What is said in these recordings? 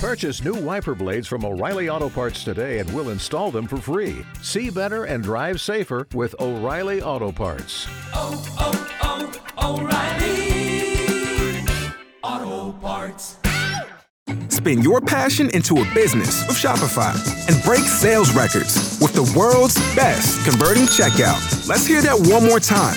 Purchase new wiper blades from O'Reilly Auto Parts today and we'll install them for free. See better and drive safer with O'Reilly Auto Parts. Oh, oh, oh, O'Reilly Auto Parts. Spin your passion into a business with Shopify and break sales records with the world's best converting checkout. Let's hear that one more time.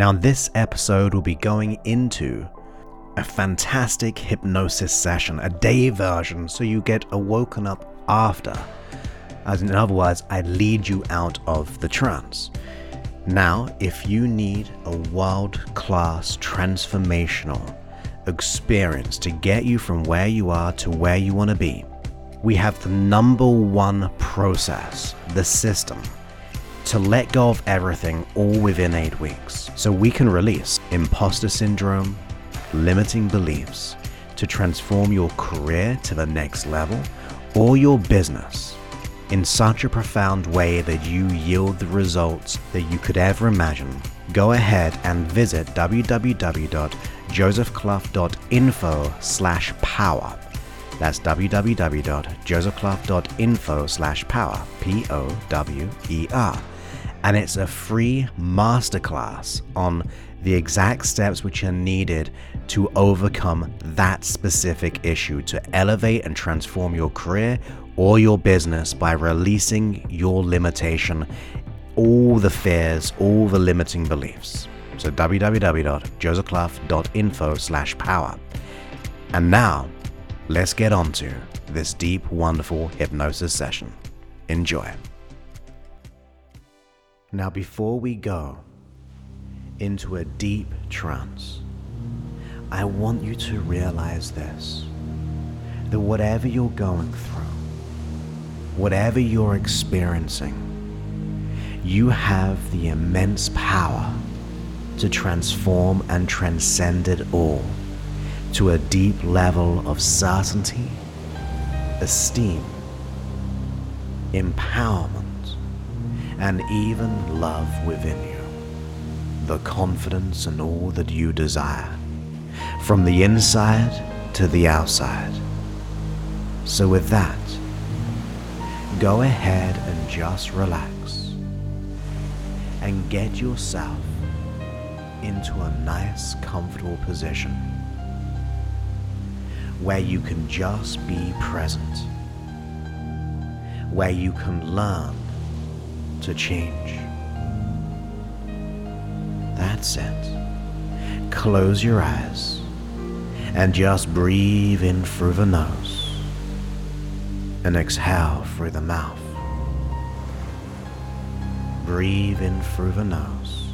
Now, this episode will be going into a fantastic hypnosis session, a day version, so you get awoken up after. As in other words, I lead you out of the trance. Now, if you need a world class transformational experience to get you from where you are to where you want to be, we have the number one process, the system, to let go of everything all within eight weeks so we can release imposter syndrome, limiting beliefs to transform your career to the next level or your business in such a profound way that you yield the results that you could ever imagine. Go ahead and visit www.josephclough.info slash power that's www.josephclough.info slash power, P O W E R. And it's a free masterclass on the exact steps which are needed to overcome that specific issue, to elevate and transform your career or your business by releasing your limitation, all the fears, all the limiting beliefs. So www.josephclough.info slash power. And now, let's get on to this deep, wonderful hypnosis session. Enjoy. Now, before we go into a deep trance, I want you to realize this that whatever you're going through, whatever you're experiencing, you have the immense power to transform and transcend it all to a deep level of certainty, esteem, empowerment, and even love within you. The confidence in all that you desire, from the inside to the outside. So, with that, go ahead and just relax and get yourself into a nice, comfortable position where you can just be present, where you can learn to change. That's it. Close your eyes and just breathe in through the nose and exhale through the mouth. Breathe in through the nose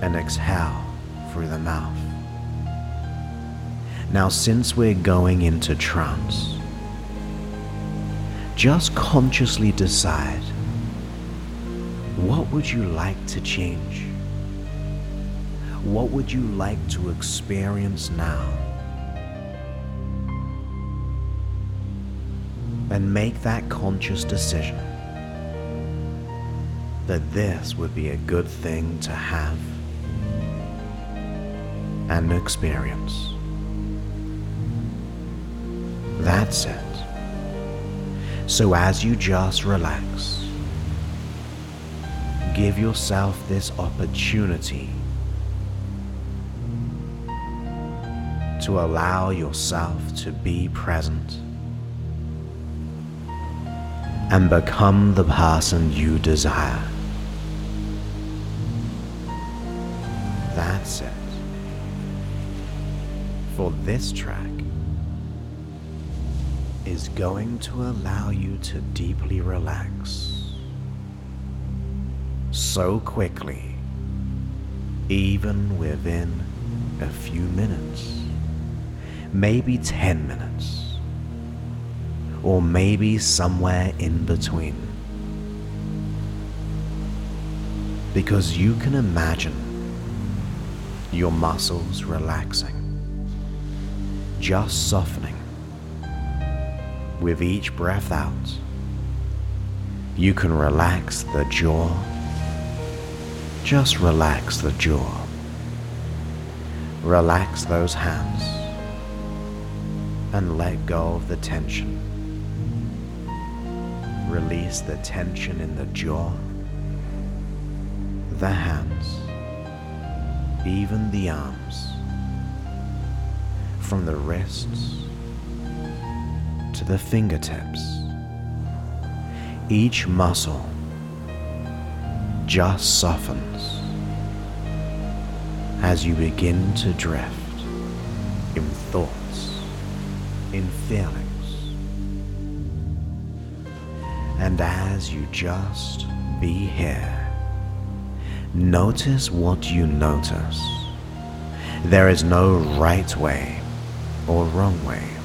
and exhale through the mouth. Now, since we're going into trance, just consciously decide what would you like to change? What would you like to experience now? And make that conscious decision that this would be a good thing to have and experience. That's it. So as you just relax, give yourself this opportunity to allow yourself to be present and become the person you desire. That's it. For this track is going to allow you to deeply relax so quickly, even within a few minutes, maybe 10 minutes, or maybe somewhere in between. Because you can imagine your muscles relaxing, just softening with each breath out. You can relax the jaw, just relax the jaw. Relax those hands and let go of the tension. Release the tension in the jaw, the hands, even the arms, from the wrists to the fingertips. Each muscle just softens as you begin to drift in thoughts, in feelings. And as you just be here, notice what you notice. There is no right way or wrong way,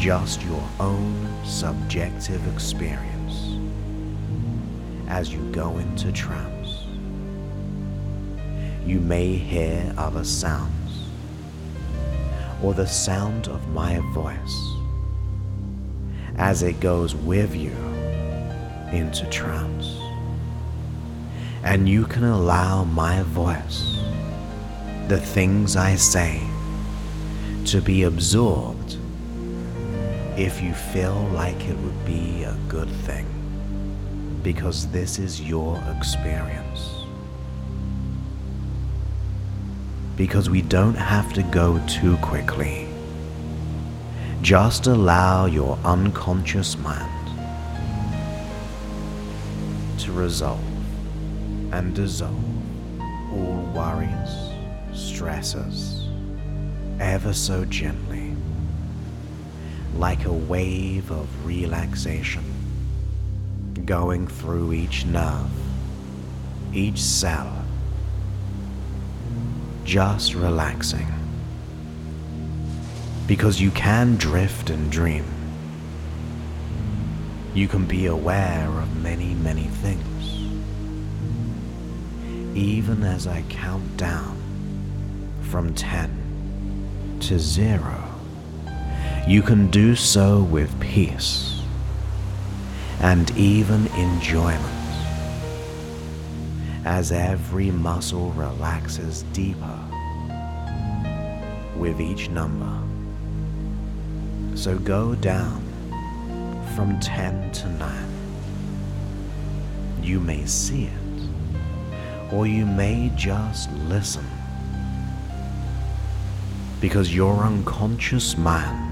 just your own subjective experience as you go into trance. You may hear other sounds or the sound of my voice as it goes with you into trance. And you can allow my voice, the things I say, to be absorbed if you feel like it would be a good thing, because this is your experience. Because we don't have to go too quickly. Just allow your unconscious mind to resolve and dissolve all worries, stresses, ever so gently, like a wave of relaxation going through each nerve, each cell, just relaxing. Because you can drift and dream. You can be aware of many, many things. Even as I count down from 10 to 0, you can do so with peace and even enjoyment as every muscle relaxes deeper with each number. So go down from 10 to 9. You may see it, or you may just listen. Because your unconscious mind,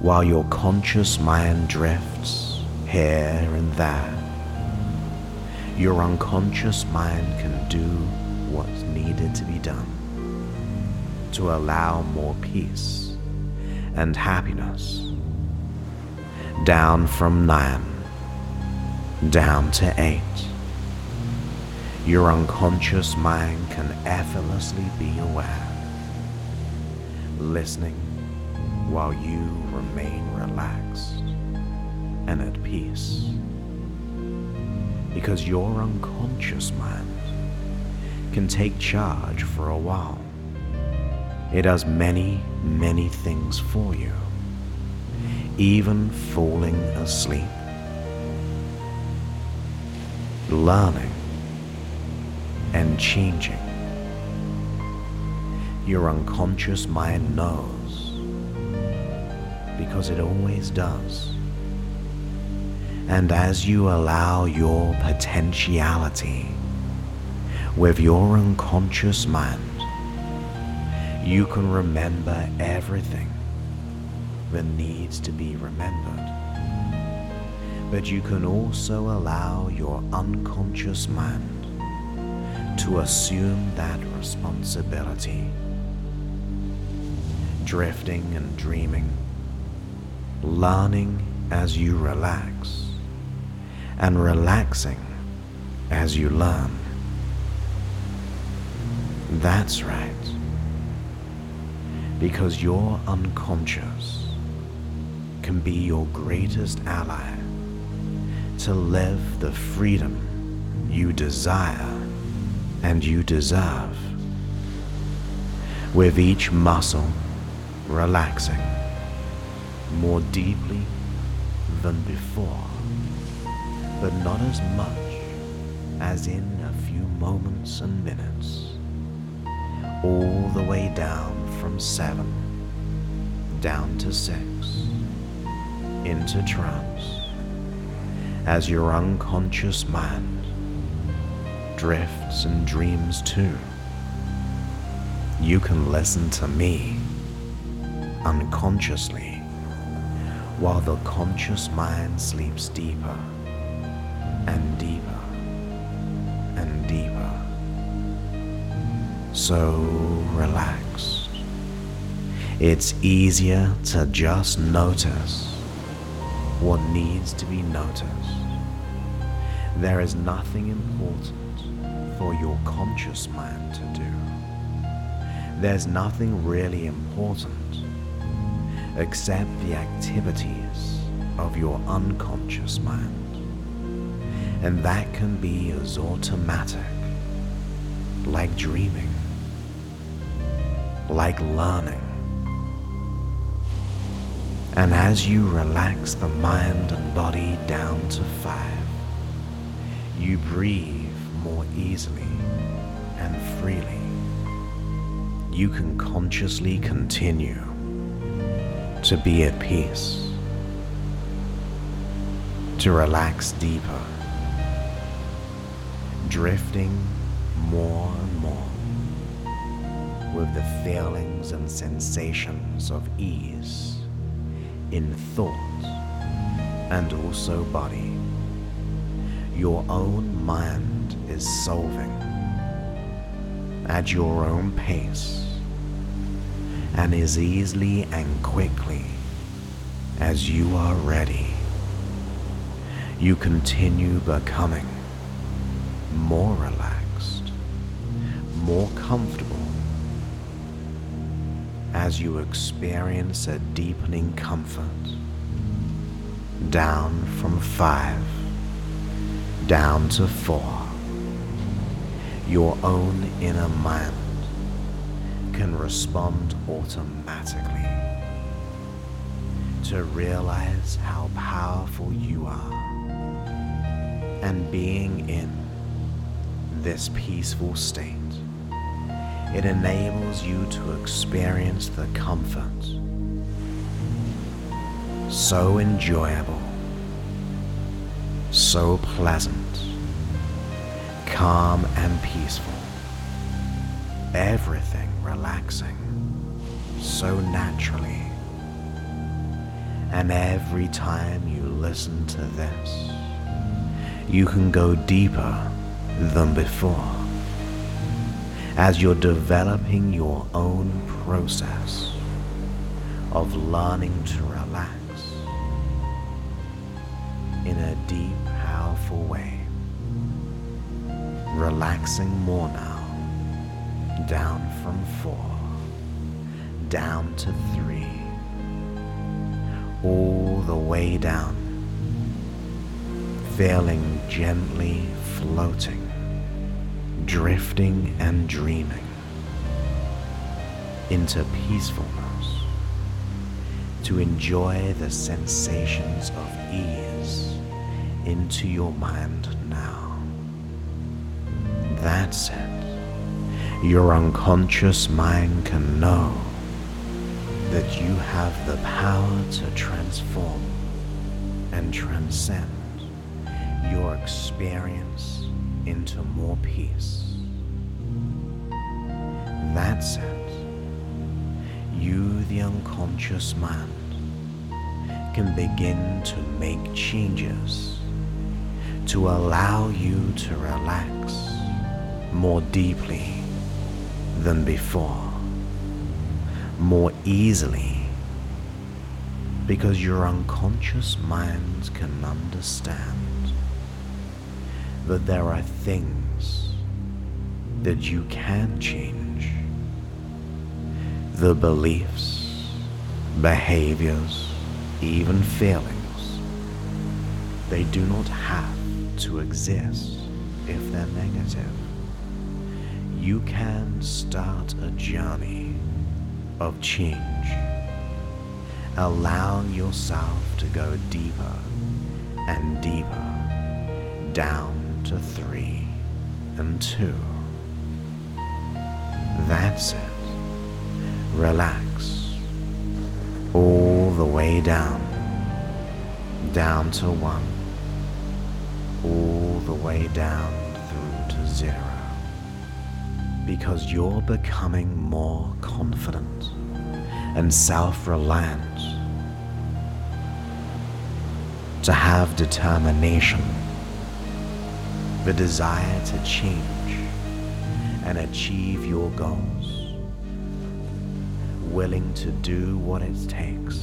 while your conscious mind drifts here and there, your unconscious mind can do what's needed to be done to allow more peace and happiness down from nine, down to eight. Your unconscious mind can effortlessly be aware, listening while you remain relaxed and at peace. Because your unconscious mind can take charge for a while. It does many, many things for you even falling asleep. Learning and changing. Your unconscious mind knows because it always does. And as you allow your potentiality with your unconscious mind, you can remember everything that needs to be remembered. But you can also allow your unconscious mind to assume that responsibility. Drifting and dreaming, learning as you relax, and relaxing as you learn. That's right. Because your unconscious can be your greatest ally to live the freedom you desire and you deserve. With each muscle relaxing more deeply than before, but not as much as in a few moments and minutes, all the way down from seven down to six into trance as your unconscious mind drifts and dreams too. You can listen to me unconsciously while the conscious mind sleeps deeper and deeper and deeper. So relaxed. It's easier to just notice what needs to be noticed. There is nothing important for your conscious mind to do. There's nothing really important except the activities of your unconscious mind. And that can be as automatic, like dreaming, like learning. And as you relax the mind and body down to five, you breathe more easily and freely. You can consciously continue to be at peace, to relax deeper, drifting more and more with the feelings and sensations of ease in thought and also body. Your own mind is solving at your own pace and as easily and quickly as you are ready. You continue becoming more relaxed, more comfortable as you experience a deepening comfort down from five, down to four. Your own inner mind can respond automatically to realize how powerful you are. And being in this peaceful state, it enables you to experience the comfort so enjoyable, so pleasant, calm and peaceful. Everything relaxing so naturally. And every time you listen to this, you can go deeper than before as you're developing your own process of learning to relax in a deep, powerful way. Relaxing more now down from four, down to three, all the way down, feeling gently floating, drifting and dreaming into peacefulness to enjoy the sensations of ease into your mind now. That's it your unconscious mind can know that you have the power to transform and transcend your experience into more peace. That it. You, the unconscious mind, can begin to make changes to allow you to relax more deeply than before, more easily, because your unconscious mind can understand that there are things that you can change. The beliefs, behaviors, even feelings, they do not have to exist if they're negative. You can start a journey of change, Allow yourself to go deeper and deeper down to three and two. That's it. Relax. All the way down. Down to one. All the way down through to zero. Because you're becoming more confident and self reliant. To have determination, the desire to change and achieve your goals, willing to do what it takes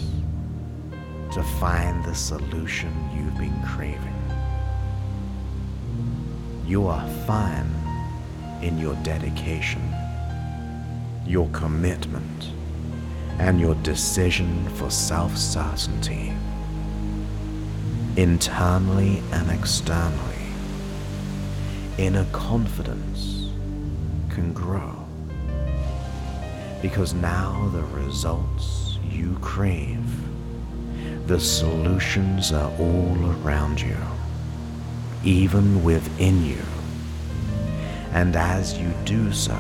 to find the solution you've been craving. You are fine in your dedication, your commitment, and your decision for self certainty, internally and externally. Inner confidence can grow because now the results you crave, the solutions are all around you, even within you. And as you do so,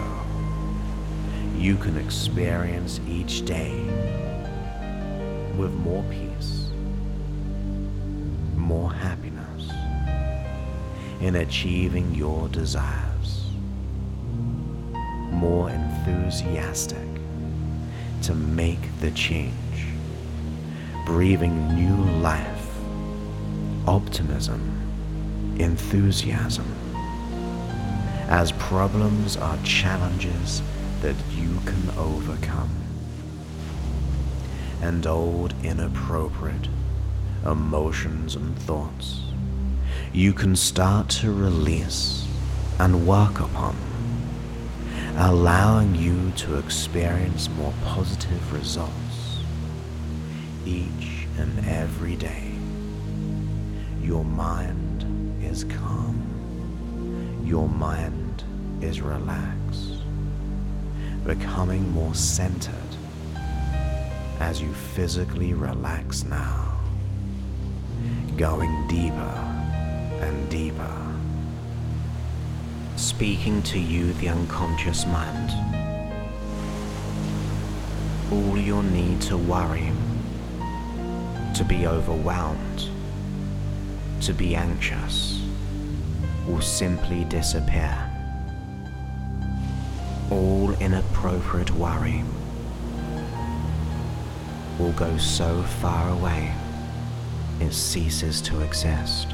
you can experience each day with more peace, more happiness in achieving your desires, more enthusiastic to make the change, breathing new life, optimism, enthusiasm, as problems are challenges that you can overcome, and old inappropriate emotions and thoughts you can start to release and work upon, allowing you to experience more positive results each and every day. Your mind is calm. Your mind is relaxed, becoming more centered as you physically relax now, going deeper and deeper. Speaking to you, the unconscious mind. All your need to worry, to be overwhelmed, to be anxious, will simply disappear. All inappropriate worry will go so far away it ceases to exist.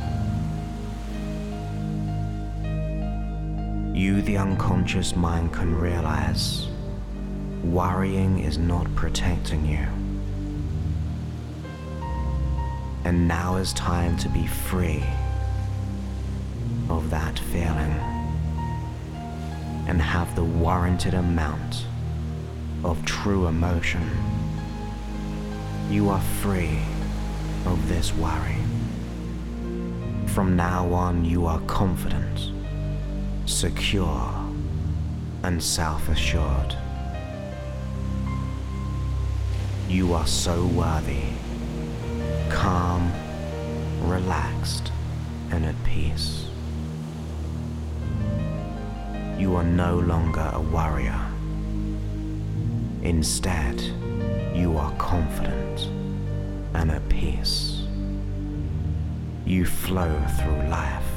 you, the unconscious mind, can realize worrying is not protecting you. And now is time to be free of that feeling and have the warranted amount of true emotion. You are free of this worry. From now on, you are confident secure, and self assured. You are so worthy, calm, relaxed, and at peace. You are no longer a warrior. Instead, you are confident and at peace. You flow through life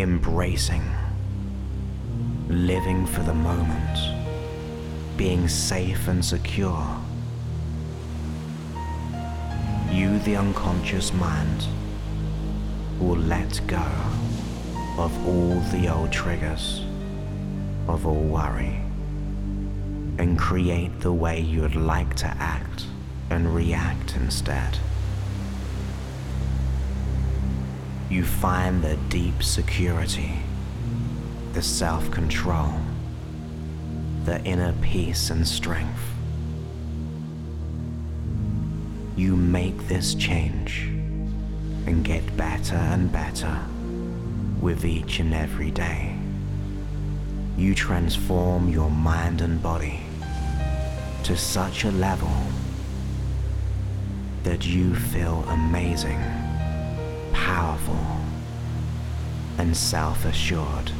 embracing, living for the moment, being safe and secure. You, the unconscious mind, will let go of all the old triggers, of all worry, and create the way you would like to act and react instead. you find the deep security, the self control, the inner peace and strength. you make this change and get better and better with each and every day. You transform your mind and body to such a level that you feel amazing, powerful, and self assured.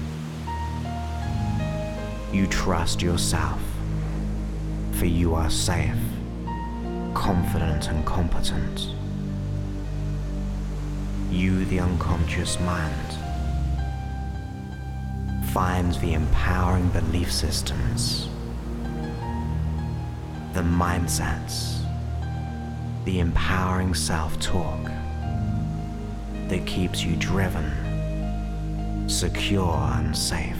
You trust yourself, for you are safe, confident, and competent. You, the unconscious mind, finds the empowering belief systems, the mindsets, the empowering self talk that keeps you driven, secure, and safe.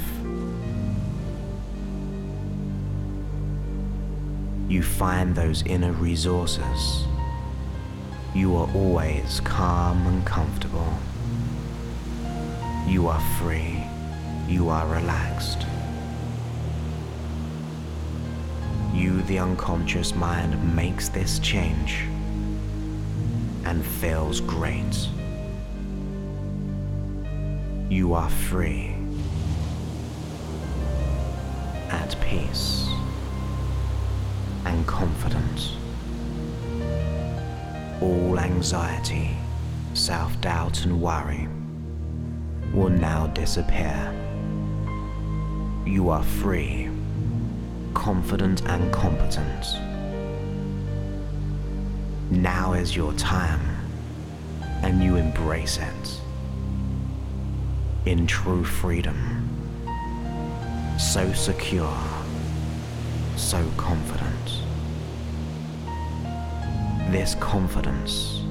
You find those inner resources. You are always calm and comfortable. You are free. You are relaxed. You, the unconscious mind, makes this change and feels great. You are free, at peace, and confident. All anxiety, self doubt, and worry will now disappear. You are free, confident, and competent. Now is your time, and you embrace it. In true freedom, so secure, so confident. This confidence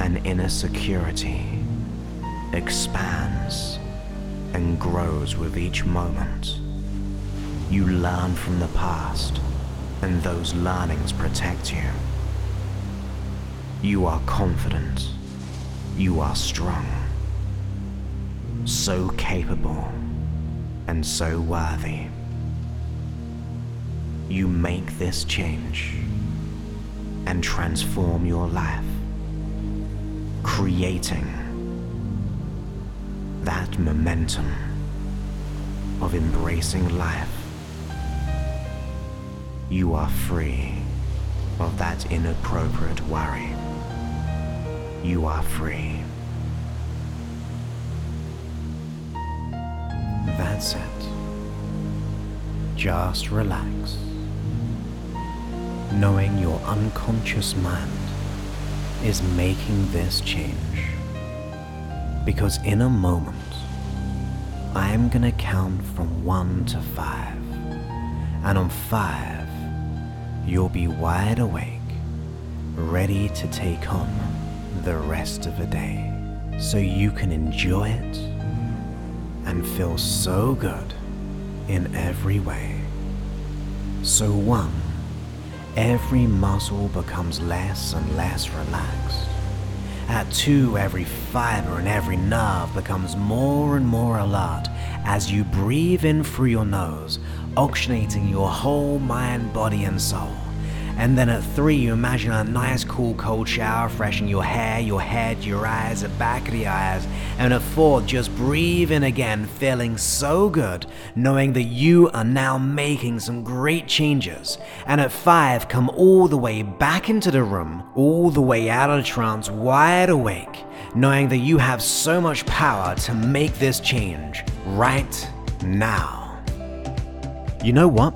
and inner security expands and grows with each moment. You learn from the past, and those learnings protect you. You are confident. You are strong. So capable and so worthy. You make this change and transform your life, creating that momentum of embracing life. You are free of that inappropriate worry. You are free. That's it. Just relax. Knowing your unconscious mind is making this change. Because in a moment, I'm gonna count from one to five. And on five, you'll be wide awake, ready to take on the rest of the day so you can enjoy it and feel so good in every way. So, one, every muscle becomes less and less relaxed. At two, every fiber and every nerve becomes more and more alert as you breathe in through your nose, oxygenating your whole mind, body, and soul. And then at three, you imagine a nice, cool, cold shower, freshening your hair, your head, your eyes, the back of the eyes. And at four, just breathe in again, feeling so good, knowing that you are now making some great changes. And at five, come all the way back into the room, all the way out of the trance, wide awake, knowing that you have so much power to make this change right now. You know what?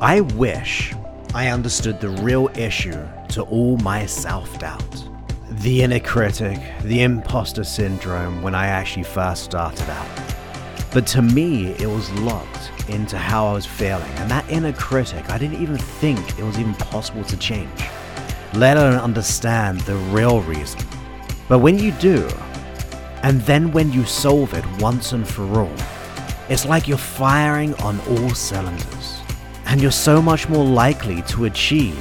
I wish I understood the real issue to all my self doubt. The inner critic, the imposter syndrome when I actually first started out. But to me, it was locked into how I was feeling, and that inner critic, I didn't even think it was even possible to change, let alone understand the real reason. But when you do, and then when you solve it once and for all, it's like you're firing on all cylinders and you're so much more likely to achieve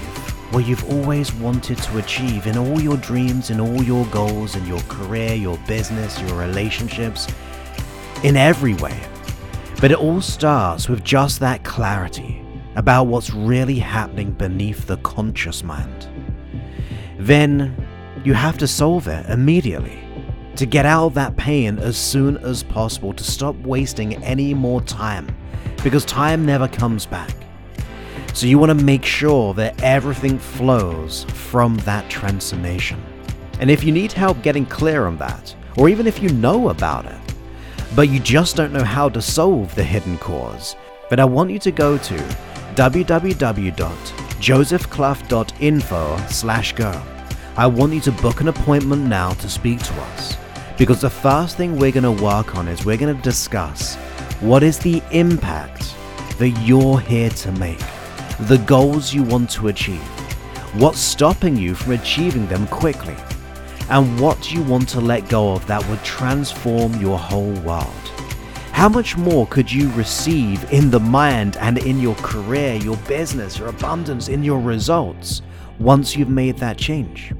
what you've always wanted to achieve in all your dreams, in all your goals, in your career, your business, your relationships, in every way. But it all starts with just that clarity about what's really happening beneath the conscious mind. then you have to solve it immediately. To get out of that pain as soon as possible, to stop wasting any more time, because time never comes back. So you want to make sure that everything flows from that transformation. And if you need help getting clear on that, or even if you know about it, but you just don't know how to solve the hidden cause, then I want you to go to www.josephclough.info slash go. I want you to book an appointment now to speak to us. Because the first thing we're going to work on is we're going to discuss what is the impact that you're here to make, the goals you want to achieve, what's stopping you from achieving them quickly, and what you want to let go of that would transform your whole world. How much more could you receive in the mind and in your career, your business, your abundance, in your results once you've made that change?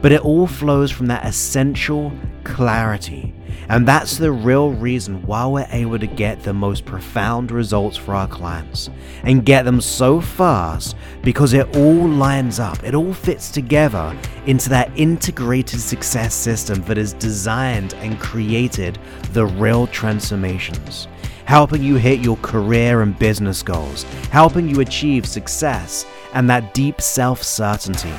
But it all flows from that essential clarity. And that's the real reason why we're able to get the most profound results for our clients and get them so fast because it all lines up, it all fits together into that integrated success system that is designed and created the real transformations. Helping you hit your career and business goals, helping you achieve success and that deep self certainty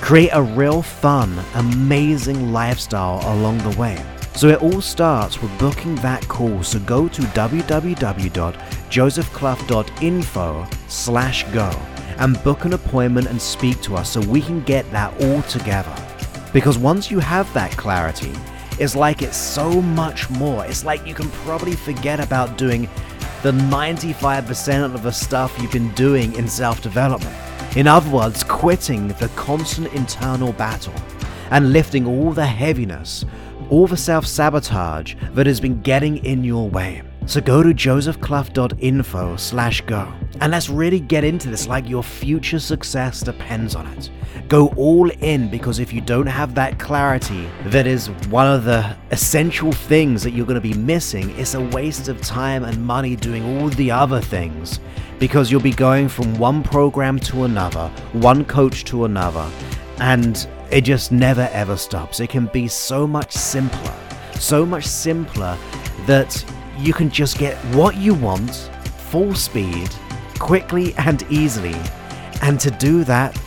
Create a real fun, amazing lifestyle along the way. So it all starts with booking that call. So go to www.josephclough.info slash go and book an appointment and speak to us so we can get that all together. Because once you have that clarity, it's like it's so much more. It's like you can probably forget about doing the 95% of the stuff you've been doing in self development. In other words, quitting the constant internal battle and lifting all the heaviness, all the self sabotage that has been getting in your way. So go to josephclough.info slash go and let's really get into this like your future success depends on it. Go all in because if you don't have that clarity, that is one of the essential things that you're going to be missing. It's a waste of time and money doing all the other things because you'll be going from one program to another, one coach to another, and it just never ever stops. It can be so much simpler, so much simpler that you can just get what you want, full speed, quickly and easily. And to do that,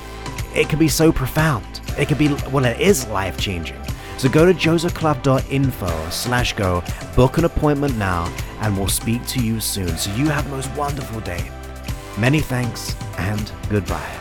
it can be so profound. It can be, well, it is life changing. So go to josephclough.info slash go, book an appointment now, and we'll speak to you soon. So you have the most wonderful day. Many thanks and goodbye.